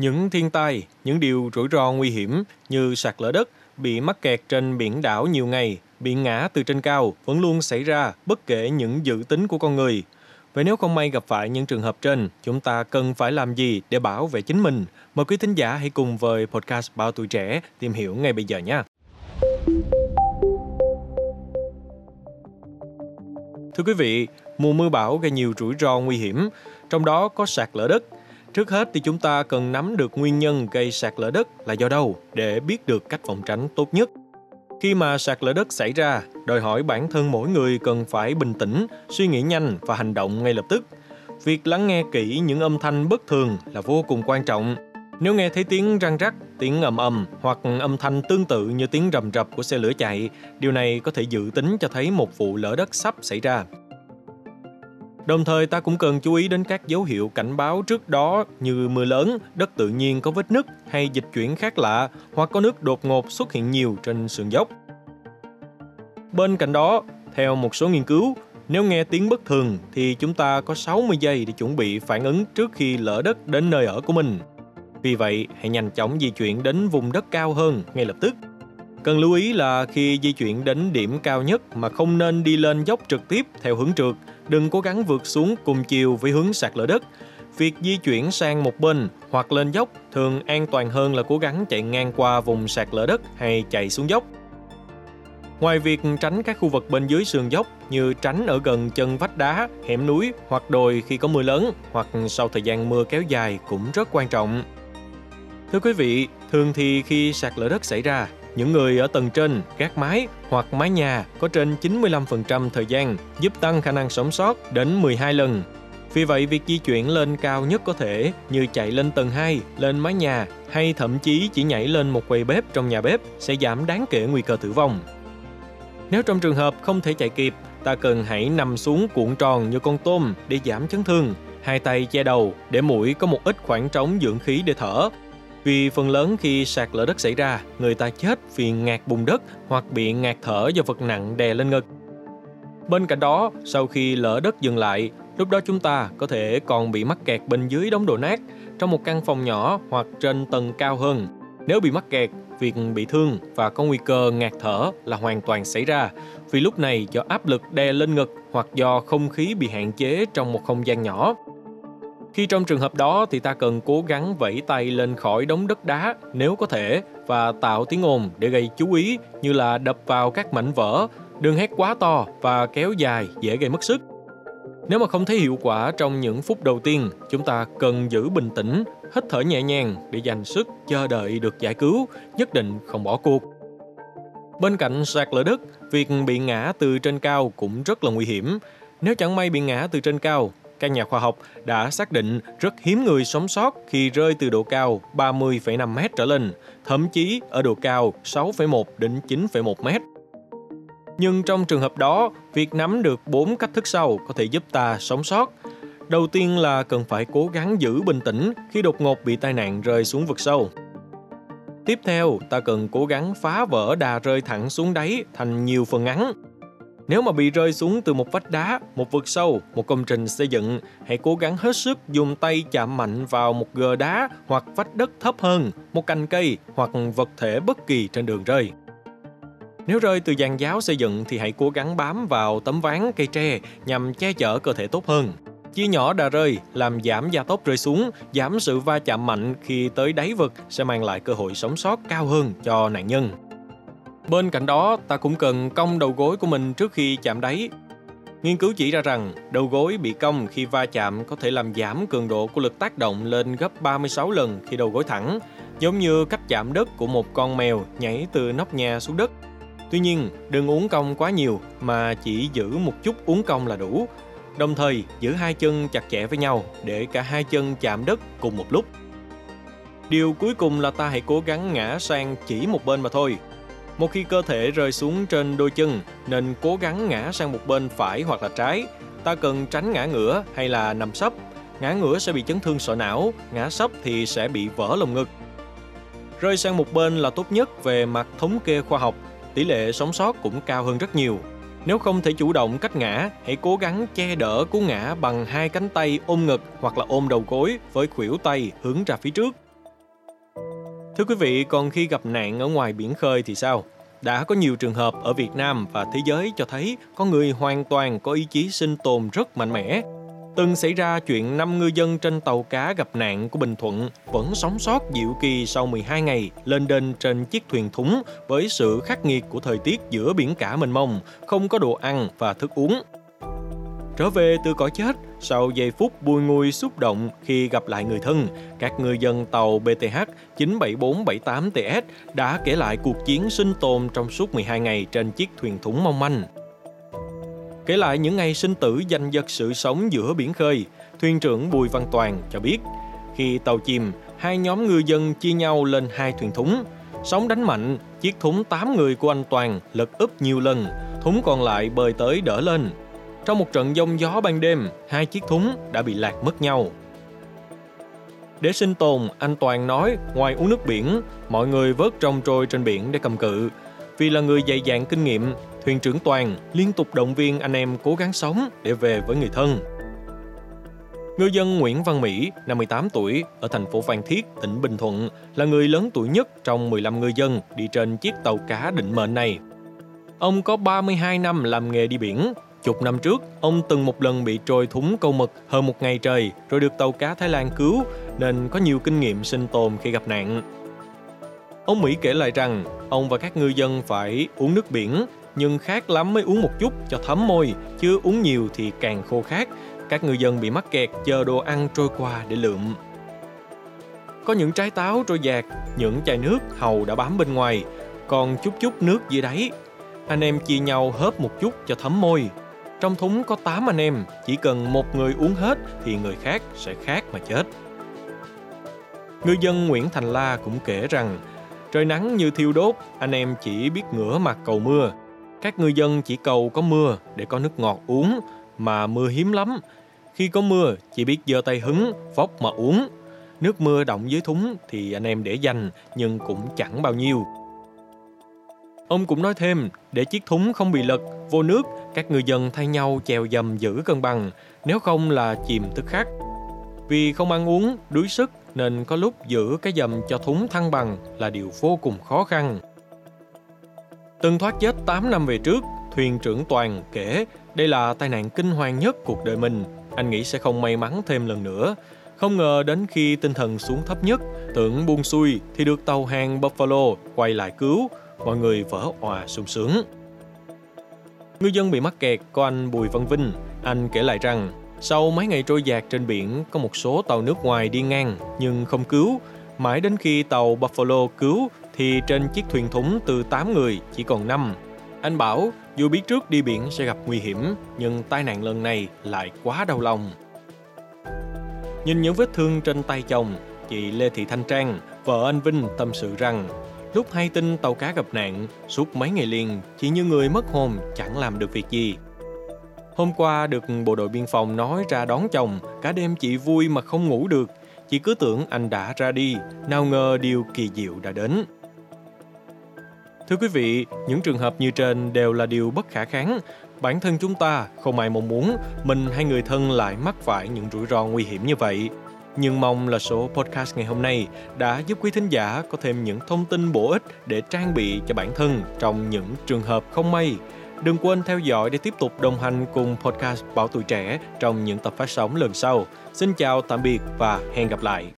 Những thiên tai, những điều rủi ro nguy hiểm như sạt lở đất, bị mắc kẹt trên biển đảo nhiều ngày, bị ngã từ trên cao vẫn luôn xảy ra bất kể những dự tính của con người. Vậy nếu không may gặp phải những trường hợp trên, chúng ta cần phải làm gì để bảo vệ chính mình? Mời quý thính giả hãy cùng với podcast Bao Tuổi Trẻ tìm hiểu ngay bây giờ nhé. Thưa quý vị, mùa mưa bão gây nhiều rủi ro nguy hiểm, trong đó có sạt lở đất. Trước hết thì chúng ta cần nắm được nguyên nhân gây sạt lở đất là do đâu để biết được cách phòng tránh tốt nhất. Khi mà sạt lở đất xảy ra, đòi hỏi bản thân mỗi người cần phải bình tĩnh, suy nghĩ nhanh và hành động ngay lập tức. Việc lắng nghe kỹ những âm thanh bất thường là vô cùng quan trọng. Nếu nghe thấy tiếng răng rắc, tiếng ầm ầm hoặc âm thanh tương tự như tiếng rầm rập của xe lửa chạy, điều này có thể dự tính cho thấy một vụ lở đất sắp xảy ra. Đồng thời ta cũng cần chú ý đến các dấu hiệu cảnh báo trước đó như mưa lớn, đất tự nhiên có vết nứt hay dịch chuyển khác lạ hoặc có nước đột ngột xuất hiện nhiều trên sườn dốc. Bên cạnh đó, theo một số nghiên cứu, nếu nghe tiếng bất thường thì chúng ta có 60 giây để chuẩn bị phản ứng trước khi lỡ đất đến nơi ở của mình. Vì vậy, hãy nhanh chóng di chuyển đến vùng đất cao hơn ngay lập tức. Cần lưu ý là khi di chuyển đến điểm cao nhất mà không nên đi lên dốc trực tiếp theo hướng trượt, đừng cố gắng vượt xuống cùng chiều với hướng sạt lở đất. Việc di chuyển sang một bên hoặc lên dốc thường an toàn hơn là cố gắng chạy ngang qua vùng sạt lở đất hay chạy xuống dốc. Ngoài việc tránh các khu vực bên dưới sườn dốc như tránh ở gần chân vách đá, hẻm núi hoặc đồi khi có mưa lớn hoặc sau thời gian mưa kéo dài cũng rất quan trọng. Thưa quý vị, thường thì khi sạt lở đất xảy ra, những người ở tầng trên, gác mái hoặc mái nhà có trên 95% thời gian giúp tăng khả năng sống sót đến 12 lần. Vì vậy, việc di chuyển lên cao nhất có thể như chạy lên tầng 2, lên mái nhà hay thậm chí chỉ nhảy lên một quầy bếp trong nhà bếp sẽ giảm đáng kể nguy cơ tử vong. Nếu trong trường hợp không thể chạy kịp, ta cần hãy nằm xuống cuộn tròn như con tôm để giảm chấn thương, hai tay che đầu để mũi có một ít khoảng trống dưỡng khí để thở vì phần lớn khi sạt lở đất xảy ra, người ta chết vì ngạt bùn đất hoặc bị ngạt thở do vật nặng đè lên ngực. Bên cạnh đó, sau khi lở đất dừng lại, lúc đó chúng ta có thể còn bị mắc kẹt bên dưới đống đổ nát trong một căn phòng nhỏ hoặc trên tầng cao hơn. Nếu bị mắc kẹt, việc bị thương và có nguy cơ ngạt thở là hoàn toàn xảy ra vì lúc này do áp lực đè lên ngực hoặc do không khí bị hạn chế trong một không gian nhỏ. Khi trong trường hợp đó thì ta cần cố gắng vẫy tay lên khỏi đống đất đá nếu có thể và tạo tiếng ồn để gây chú ý như là đập vào các mảnh vỡ, đừng hét quá to và kéo dài dễ gây mất sức. Nếu mà không thấy hiệu quả trong những phút đầu tiên, chúng ta cần giữ bình tĩnh, hít thở nhẹ nhàng để dành sức chờ đợi được giải cứu, nhất định không bỏ cuộc. Bên cạnh sạt lở đất, việc bị ngã từ trên cao cũng rất là nguy hiểm. Nếu chẳng may bị ngã từ trên cao, các nhà khoa học đã xác định rất hiếm người sống sót khi rơi từ độ cao 30,5 mét trở lên, thậm chí ở độ cao 6,1 đến 9,1 mét. Nhưng trong trường hợp đó, việc nắm được 4 cách thức sau có thể giúp ta sống sót. Đầu tiên là cần phải cố gắng giữ bình tĩnh khi đột ngột bị tai nạn rơi xuống vực sâu. Tiếp theo, ta cần cố gắng phá vỡ đà rơi thẳng xuống đáy thành nhiều phần ngắn nếu mà bị rơi xuống từ một vách đá, một vực sâu, một công trình xây dựng, hãy cố gắng hết sức dùng tay chạm mạnh vào một gờ đá hoặc vách đất thấp hơn, một cành cây hoặc vật thể bất kỳ trên đường rơi. Nếu rơi từ giàn giáo xây dựng thì hãy cố gắng bám vào tấm ván cây tre nhằm che chở cơ thể tốt hơn. Chia nhỏ đà rơi, làm giảm gia tốc rơi xuống, giảm sự va chạm mạnh khi tới đáy vực sẽ mang lại cơ hội sống sót cao hơn cho nạn nhân. Bên cạnh đó, ta cũng cần cong đầu gối của mình trước khi chạm đáy. Nghiên cứu chỉ ra rằng đầu gối bị cong khi va chạm có thể làm giảm cường độ của lực tác động lên gấp 36 lần khi đầu gối thẳng, giống như cách chạm đất của một con mèo nhảy từ nóc nhà xuống đất. Tuy nhiên, đừng uống cong quá nhiều mà chỉ giữ một chút uống cong là đủ. Đồng thời, giữ hai chân chặt chẽ với nhau để cả hai chân chạm đất cùng một lúc. Điều cuối cùng là ta hãy cố gắng ngã sang chỉ một bên mà thôi, một khi cơ thể rơi xuống trên đôi chân, nên cố gắng ngã sang một bên phải hoặc là trái. Ta cần tránh ngã ngửa hay là nằm sấp. Ngã ngửa sẽ bị chấn thương sọ não, ngã sấp thì sẽ bị vỡ lồng ngực. Rơi sang một bên là tốt nhất về mặt thống kê khoa học, tỷ lệ sống sót cũng cao hơn rất nhiều. Nếu không thể chủ động cách ngã, hãy cố gắng che đỡ cú ngã bằng hai cánh tay ôm ngực hoặc là ôm đầu gối với khuỷu tay hướng ra phía trước. Thưa quý vị, còn khi gặp nạn ở ngoài biển khơi thì sao? Đã có nhiều trường hợp ở Việt Nam và thế giới cho thấy có người hoàn toàn có ý chí sinh tồn rất mạnh mẽ. Từng xảy ra chuyện 5 ngư dân trên tàu cá gặp nạn của Bình Thuận vẫn sống sót dịu kỳ sau 12 ngày lên đên trên chiếc thuyền thúng với sự khắc nghiệt của thời tiết giữa biển cả mênh mông, không có đồ ăn và thức uống. Trở về từ cõi chết, sau giây phút bùi ngùi xúc động khi gặp lại người thân, các ngư dân tàu BTH 97478TS đã kể lại cuộc chiến sinh tồn trong suốt 12 ngày trên chiếc thuyền thúng mong manh. Kể lại những ngày sinh tử giành giật sự sống giữa biển khơi, thuyền trưởng Bùi Văn Toàn cho biết, khi tàu chìm, hai nhóm ngư dân chia nhau lên hai thuyền thúng. Sóng đánh mạnh, chiếc thúng 8 người của anh Toàn lật úp nhiều lần, thúng còn lại bơi tới đỡ lên. Trong một trận giông gió ban đêm, hai chiếc thúng đã bị lạc mất nhau. Để sinh tồn, anh Toàn nói ngoài uống nước biển, mọi người vớt trồng trôi trên biển để cầm cự. Vì là người dày dạn kinh nghiệm, thuyền trưởng Toàn liên tục động viên anh em cố gắng sống để về với người thân. Ngư dân Nguyễn Văn Mỹ, 58 tuổi, ở thành phố Phan Thiết, tỉnh Bình Thuận, là người lớn tuổi nhất trong 15 ngư dân đi trên chiếc tàu cá định mệnh này. Ông có 32 năm làm nghề đi biển. Chục năm trước, ông từng một lần bị trôi thúng câu mực hơn một ngày trời rồi được tàu cá Thái Lan cứu nên có nhiều kinh nghiệm sinh tồn khi gặp nạn. Ông Mỹ kể lại rằng ông và các ngư dân phải uống nước biển nhưng khát lắm mới uống một chút cho thấm môi, chứ uống nhiều thì càng khô khát. Các ngư dân bị mắc kẹt chờ đồ ăn trôi qua để lượm. Có những trái táo trôi dạt, những chai nước hầu đã bám bên ngoài, còn chút chút nước dưới đáy. Anh em chia nhau hớp một chút cho thấm môi. Trong thúng có 8 anh em, chỉ cần một người uống hết thì người khác sẽ khát mà chết. Ngư dân Nguyễn Thành La cũng kể rằng Trời nắng như thiêu đốt, anh em chỉ biết ngửa mặt cầu mưa. Các ngư dân chỉ cầu có mưa để có nước ngọt uống, mà mưa hiếm lắm. Khi có mưa, chỉ biết giơ tay hứng, vóc mà uống. Nước mưa động dưới thúng thì anh em để dành, nhưng cũng chẳng bao nhiêu. Ông cũng nói thêm, để chiếc thúng không bị lật, vô nước, các người dân thay nhau chèo dầm giữ cân bằng, nếu không là chìm tức khắc. Vì không ăn uống, đuối sức nên có lúc giữ cái dầm cho thúng thăng bằng là điều vô cùng khó khăn. Từng thoát chết 8 năm về trước, thuyền trưởng Toàn kể đây là tai nạn kinh hoàng nhất cuộc đời mình. Anh nghĩ sẽ không may mắn thêm lần nữa. Không ngờ đến khi tinh thần xuống thấp nhất, tưởng buông xuôi thì được tàu hàng Buffalo quay lại cứu, mọi người vỡ òa sung sướng. Ngư dân bị mắc kẹt có anh Bùi Văn Vinh, anh kể lại rằng sau mấy ngày trôi dạt trên biển, có một số tàu nước ngoài đi ngang nhưng không cứu. Mãi đến khi tàu Buffalo cứu thì trên chiếc thuyền thúng từ 8 người chỉ còn 5. Anh bảo dù biết trước đi biển sẽ gặp nguy hiểm, nhưng tai nạn lần này lại quá đau lòng. Nhìn những vết thương trên tay chồng, chị Lê Thị Thanh Trang, vợ anh Vinh tâm sự rằng lúc hay tin tàu cá gặp nạn, suốt mấy ngày liền, chỉ như người mất hồn chẳng làm được việc gì. Hôm qua được bộ đội biên phòng nói ra đón chồng, cả đêm chị vui mà không ngủ được. Chị cứ tưởng anh đã ra đi, nào ngờ điều kỳ diệu đã đến. Thưa quý vị, những trường hợp như trên đều là điều bất khả kháng. Bản thân chúng ta không ai mong muốn mình hay người thân lại mắc phải những rủi ro nguy hiểm như vậy. Nhưng mong là số podcast ngày hôm nay đã giúp quý thính giả có thêm những thông tin bổ ích để trang bị cho bản thân trong những trường hợp không may. Đừng quên theo dõi để tiếp tục đồng hành cùng podcast Bảo Tuổi Trẻ trong những tập phát sóng lần sau. Xin chào, tạm biệt và hẹn gặp lại.